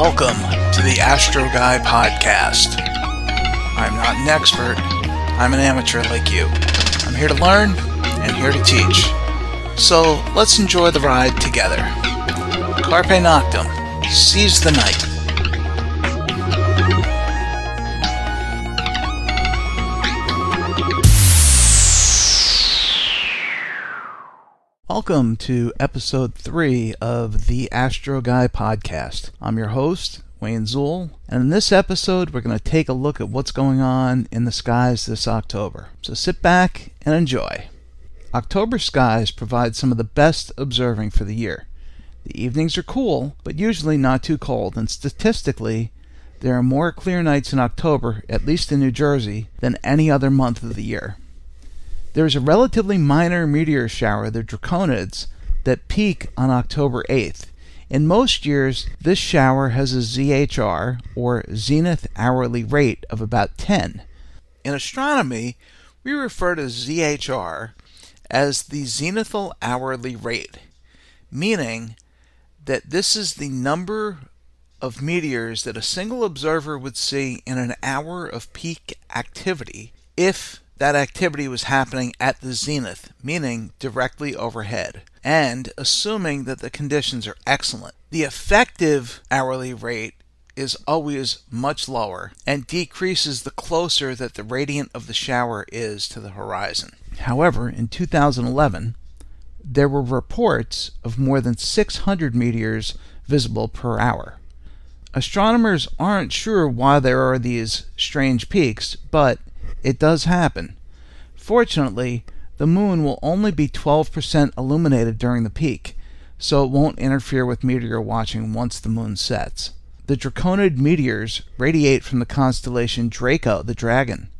Welcome to the Astro Guy podcast. I'm not an expert, I'm an amateur like you. I'm here to learn and here to teach. So let's enjoy the ride together. Carpe Noctem, seize the night. Welcome to episode three of the Astro Guy podcast. I'm your host, Wayne Zuhl, and in this episode, we're going to take a look at what's going on in the skies this October. So sit back and enjoy. October skies provide some of the best observing for the year. The evenings are cool, but usually not too cold, and statistically, there are more clear nights in October, at least in New Jersey, than any other month of the year. There is a relatively minor meteor shower, the Draconids, that peak on October 8th. In most years, this shower has a ZHR, or zenith hourly rate, of about 10. In astronomy, we refer to ZHR as the zenithal hourly rate, meaning that this is the number of meteors that a single observer would see in an hour of peak activity if that activity was happening at the zenith, meaning directly overhead, and assuming that the conditions are excellent. The effective hourly rate is always much lower and decreases the closer that the radiant of the shower is to the horizon. However, in 2011, there were reports of more than 600 meteors visible per hour. Astronomers aren't sure why there are these strange peaks, but it does happen. Fortunately, the moon will only be 12% illuminated during the peak, so it won't interfere with meteor watching once the moon sets. The Draconid meteors radiate from the constellation Draco, the dragon.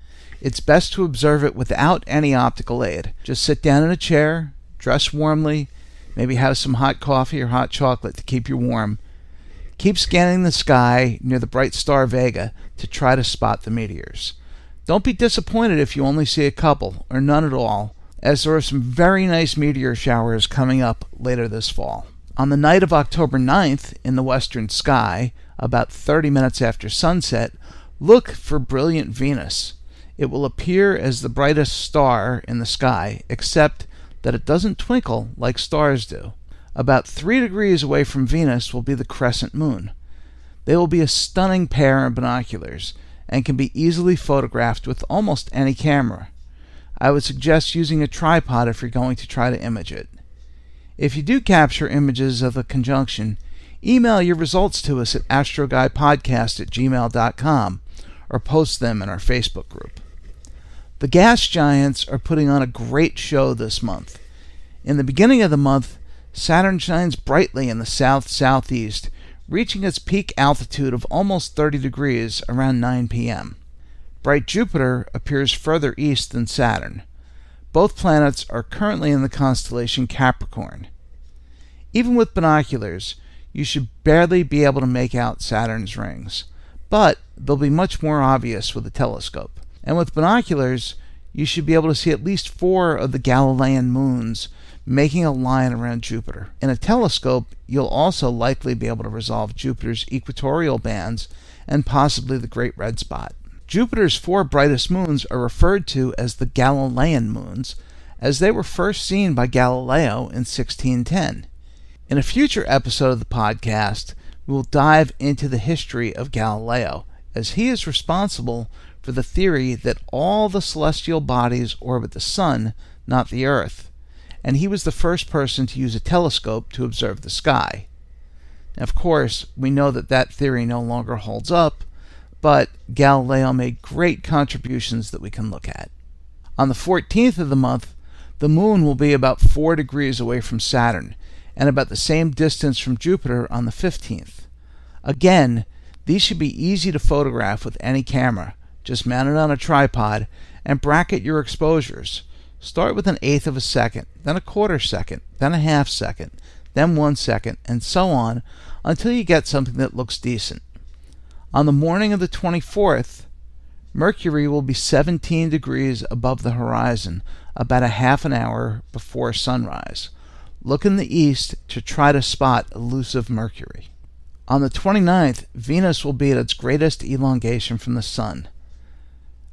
It's best to observe it without any optical aid. Just sit down in a chair, dress warmly, maybe have some hot coffee or hot chocolate to keep you warm. Keep scanning the sky near the bright star Vega to try to spot the meteors. Don't be disappointed if you only see a couple, or none at all, as there are some very nice meteor showers coming up later this fall. On the night of October 9th, in the western sky, about 30 minutes after sunset, look for brilliant Venus. It will appear as the brightest star in the sky, except that it doesn't twinkle like stars do. About 3 degrees away from Venus will be the crescent moon. They will be a stunning pair in binoculars and can be easily photographed with almost any camera. I would suggest using a tripod if you're going to try to image it. If you do capture images of a conjunction, email your results to us at astroguypodcast at gmail.com or post them in our Facebook group. The gas giants are putting on a great show this month. In the beginning of the month, Saturn shines brightly in the south southeast reaching its peak altitude of almost 30 degrees around 9 p.m. Bright Jupiter appears further east than Saturn. Both planets are currently in the constellation Capricorn. Even with binoculars, you should barely be able to make out Saturn's rings, but they'll be much more obvious with a telescope. And with binoculars, you should be able to see at least four of the Galilean moons making a line around Jupiter. In a telescope, you'll also likely be able to resolve Jupiter's equatorial bands and possibly the Great Red Spot. Jupiter's four brightest moons are referred to as the Galilean moons, as they were first seen by Galileo in 1610. In a future episode of the podcast, we will dive into the history of Galileo, as he is responsible for the theory that all the celestial bodies orbit the Sun, not the Earth and he was the first person to use a telescope to observe the sky. of course, we know that that theory no longer holds up, but Galileo made great contributions that we can look at. On the 14th of the month, the moon will be about 4 degrees away from Saturn and about the same distance from Jupiter on the 15th. Again, these should be easy to photograph with any camera. Just mount it on a tripod and bracket your exposures. Start with an eighth of a second, then a quarter second, then a half second, then one second, and so on until you get something that looks decent. On the morning of the 24th, Mercury will be 17 degrees above the horizon about a half an hour before sunrise. Look in the east to try to spot elusive Mercury. On the 29th, Venus will be at its greatest elongation from the Sun,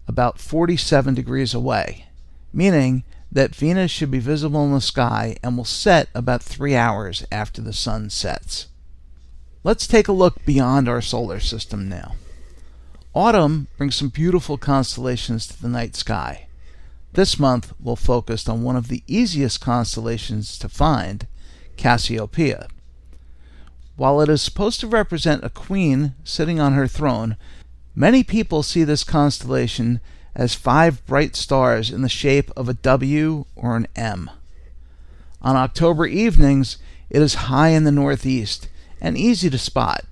about 47 degrees away, meaning that Venus should be visible in the sky and will set about three hours after the Sun sets. Let's take a look beyond our solar system now. Autumn brings some beautiful constellations to the night sky. This month we'll focus on one of the easiest constellations to find, Cassiopeia. While it is supposed to represent a queen sitting on her throne, many people see this constellation as five bright stars in the shape of a W or an M. On October evenings, it is high in the northeast and easy to spot.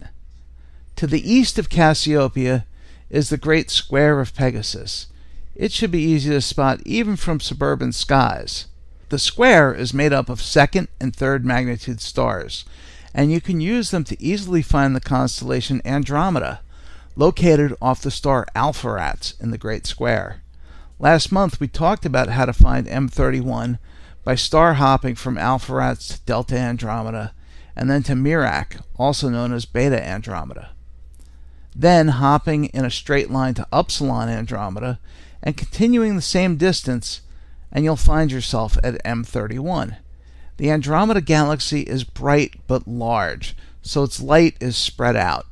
To the east of Cassiopeia is the great square of Pegasus. It should be easy to spot even from suburban skies. The square is made up of second and third magnitude stars, and you can use them to easily find the constellation Andromeda, located off the star Alpheratz in the Great Square. Last month we talked about how to find M31 by star hopping from Alpheratz to Delta Andromeda and then to Mirach, also known as Beta Andromeda. Then hopping in a straight line to Upsilon Andromeda and continuing the same distance, and you'll find yourself at M31. The Andromeda galaxy is bright but large, so its light is spread out.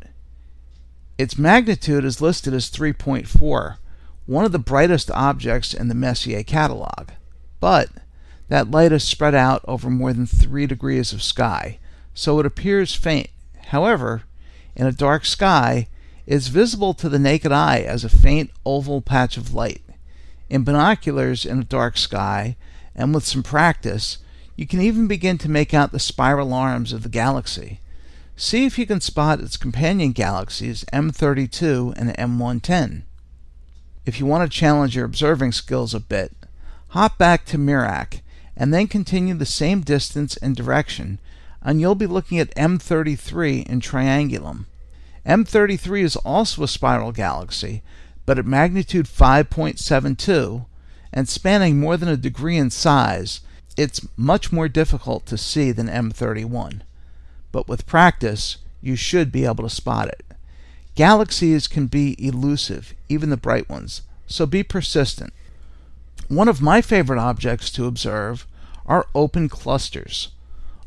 Its magnitude is listed as 3.4, one of the brightest objects in the Messier catalog. But that light is spread out over more than 3 degrees of sky, so it appears faint. However, in a dark sky, it is visible to the naked eye as a faint oval patch of light. In binoculars in a dark sky, and with some practice, you can even begin to make out the spiral arms of the galaxy. See if you can spot its companion galaxies M32 and M110. If you want to challenge your observing skills a bit, hop back to Mirach and then continue the same distance and direction, and you'll be looking at M33 in Triangulum. M33 is also a spiral galaxy, but at magnitude 5.72 and spanning more than a degree in size, it's much more difficult to see than M31. But with practice, you should be able to spot it. Galaxies can be elusive, even the bright ones, so be persistent. One of my favorite objects to observe are open clusters.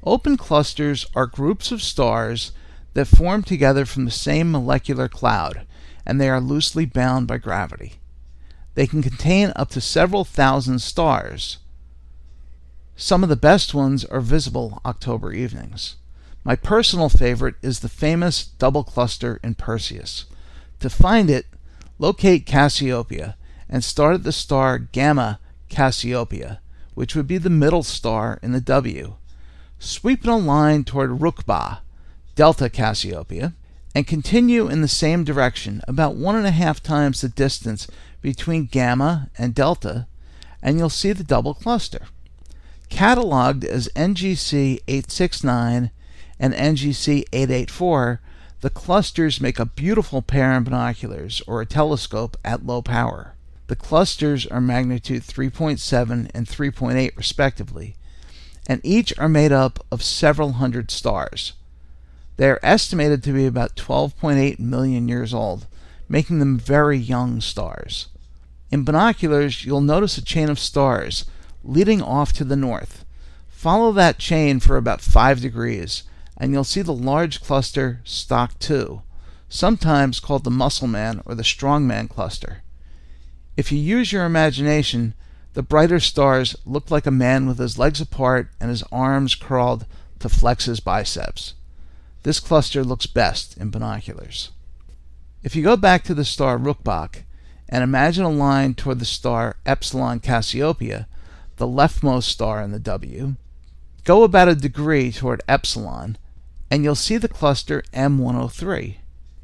Open clusters are groups of stars that form together from the same molecular cloud, and they are loosely bound by gravity. They can contain up to several thousand stars. Some of the best ones are visible October evenings. My personal favorite is the famous double cluster in Perseus. To find it, locate Cassiopeia and start at the star Gamma Cassiopeia, which would be the middle star in the W. Sweep in a line toward Ruchbah, Delta Cassiopeia, and continue in the same direction, about one and a half times the distance between Gamma and Delta, and you'll see the double cluster. Cataloged as NGC 869 and NGC 884, the clusters make a beautiful pair in binoculars or a telescope at low power. The clusters are magnitude 3.7 and 3.8 respectively, and each are made up of several hundred stars. They are estimated to be about 12.8 million years old, making them very young stars. In binoculars, you'll notice a chain of stars leading off to the north. Follow that chain for about 5 degrees, and you'll see the large cluster Stock 2, sometimes called the Muscle Man or the Strong Man cluster. If you use your imagination, the brighter stars look like a man with his legs apart and his arms curled to flex his biceps. This cluster looks best in binoculars. If you go back to the star Rukbak and imagine a line toward the star Epsilon Cassiopeia, the leftmost star in the W, go about a degree toward Epsilon and you'll see the cluster M103.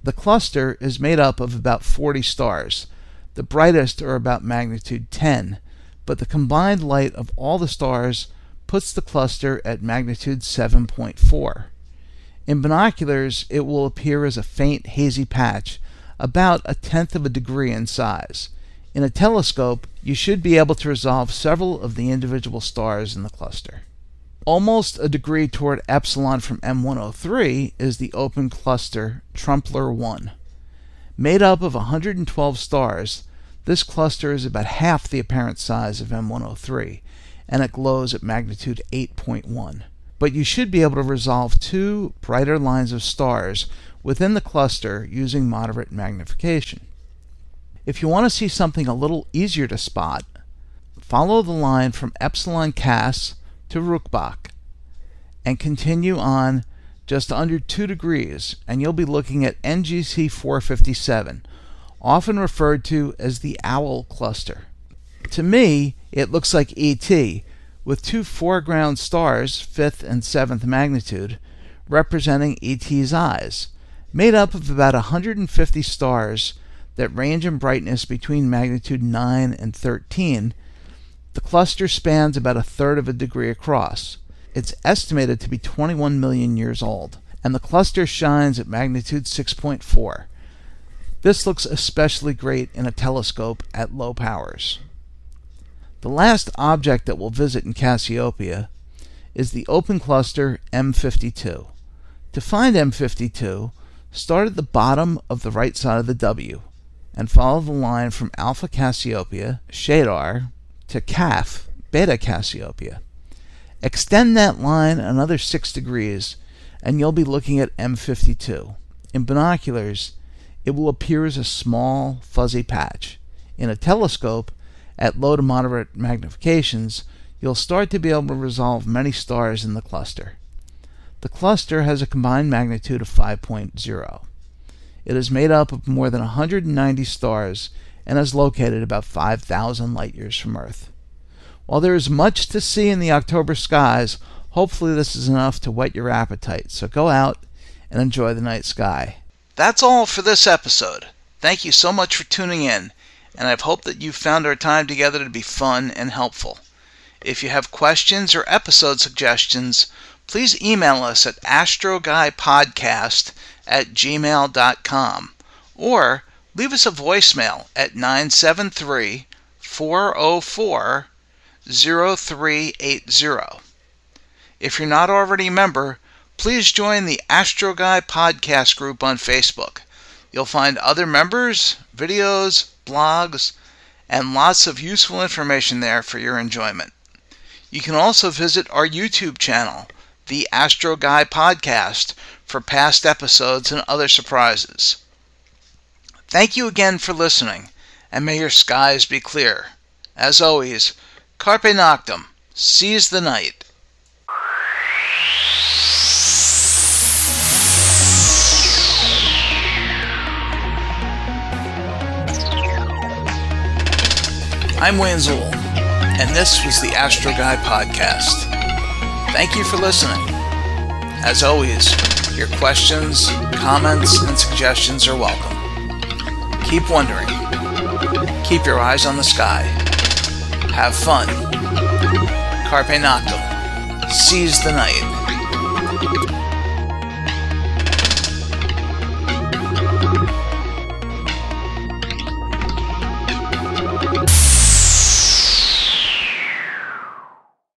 The cluster is made up of about 40 stars. The brightest are about magnitude 10, but the combined light of all the stars puts the cluster at magnitude 7.4. In binoculars, it will appear as a faint hazy patch, about a tenth of a degree in size. In a telescope, you should be able to resolve several of the individual stars in the cluster. Almost a degree toward epsilon from M103 is the open cluster Trumpler 1. Made up of 112 stars, this cluster is about half the apparent size of M103, and it glows at magnitude 8.1. But you should be able to resolve two brighter lines of stars within the cluster using moderate magnification. If you want to see something a little easier to spot, follow the line from Epsilon Cas to Rookbok and continue on just under 2 degrees, and you'll be looking at NGC 457, often referred to as the Owl Cluster. To me, it looks like ET, with two foreground stars, fifth and seventh magnitude, representing ET's eyes, made up of about 150 stars that range in brightness between magnitude 9 and 13. The cluster spans about a third of a degree across. It's estimated to be 21 million years old, and the cluster shines at magnitude 6.4. This looks especially great in a telescope at low powers. The last object that we'll visit in Cassiopeia is the open cluster M52. To find M52, start at the bottom of the right side of the W and follow the line from Alpha Cassiopeia, Schedar, to Caph, Beta Cassiopeia. Extend that line another 6 degrees and you'll be looking at M52. In binoculars, it will appear as a small, fuzzy patch. In a telescope, at low to moderate magnifications, you'll start to be able to resolve many stars in the cluster. The cluster has a combined magnitude of 5.0. It is made up of more than 190 stars and is located about 5,000 light years from Earth. While there is much to see in the October skies, hopefully this is enough to whet your appetite. So go out and enjoy the night sky. That's all for this episode. Thank you so much for tuning in, and I've hoped that you've found our time together to be fun and helpful. If you have questions or episode suggestions, please email us at astroguypodcast at gmail.com or leave us a voicemail at 973 404 0380. If you're not already a member, please join the Astro Guy podcast group on Facebook. You'll find other members, videos, blogs, and lots of useful information there for your enjoyment. You can also visit our YouTube channel the Astro Guy podcast for past episodes and other surprises. Thank you again for listening, and may your skies be clear. As always, carpe noctem, seize the night. I'm Wayne Zuhl, and this was the Astro Guy podcast. Thank you for listening. As always, your questions, comments, and suggestions are welcome. Keep wondering. Keep your eyes on the sky. Have fun. Carpe noctem. Seize the night.